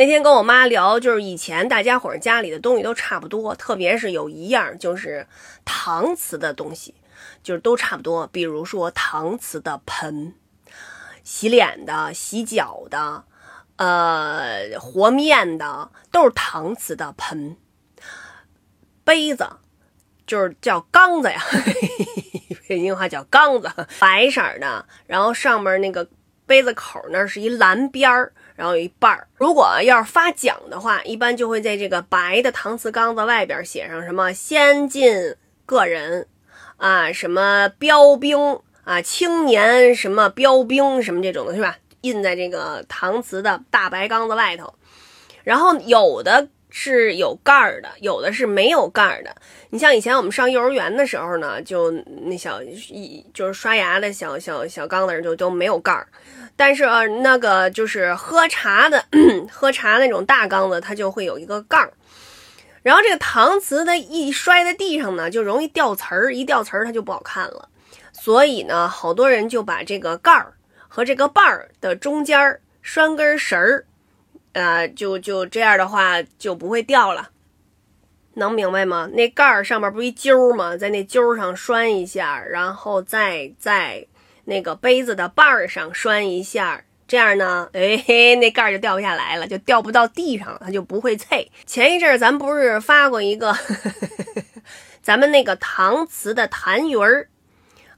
那天跟我妈聊，就是以前大家伙家里的东西都差不多，特别是有一样就是搪瓷的东西，就是都差不多。比如说搪瓷的盆，洗脸的、洗脚的，呃，和面的，都是搪瓷的盆。杯子就是叫缸子呀，北京话叫缸子，白色的，然后上面那个杯子口那是一蓝边儿，然后有一半儿。如果要是发奖的话，一般就会在这个白的搪瓷缸子外边写上什么“先进个人”啊，什么标兵啊，青年什么标兵什么这种的是吧？印在这个搪瓷的大白缸子外头，然后有的。是有盖儿的，有的是没有盖儿的。你像以前我们上幼儿园的时候呢，就那小一就是刷牙的小小小缸子就都没有盖儿，但是那个就是喝茶的 喝茶那种大缸子，它就会有一个盖儿。然后这个搪瓷的一摔在地上呢，就容易掉瓷儿，一掉瓷儿它就不好看了。所以呢，好多人就把这个盖儿和这个把儿的中间拴根绳儿。呃，就就这样的话就不会掉了，能明白吗？那盖儿上面不一揪吗？在那揪上拴一下，然后再在那个杯子的把儿上拴一下，这样呢，哎嘿，那盖儿就掉不下来了，就掉不到地上了，它就不会碎。前一阵儿咱不是发过一个，咱们那个搪瓷的痰盂儿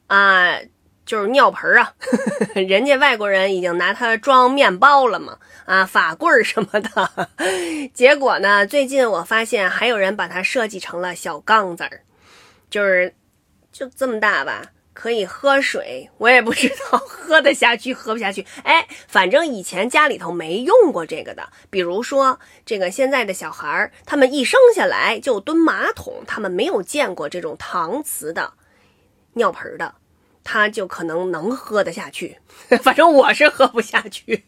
啊。就是尿盆啊，人家外国人已经拿它装面包了嘛，啊，法棍什么的。结果呢，最近我发现还有人把它设计成了小缸子儿，就是就这么大吧，可以喝水。我也不知道 喝得下去喝不下去。哎，反正以前家里头没用过这个的。比如说这个现在的小孩儿，他们一生下来就蹲马桶，他们没有见过这种搪瓷的尿盆的。他就可能能喝得下去，反正我是喝不下去。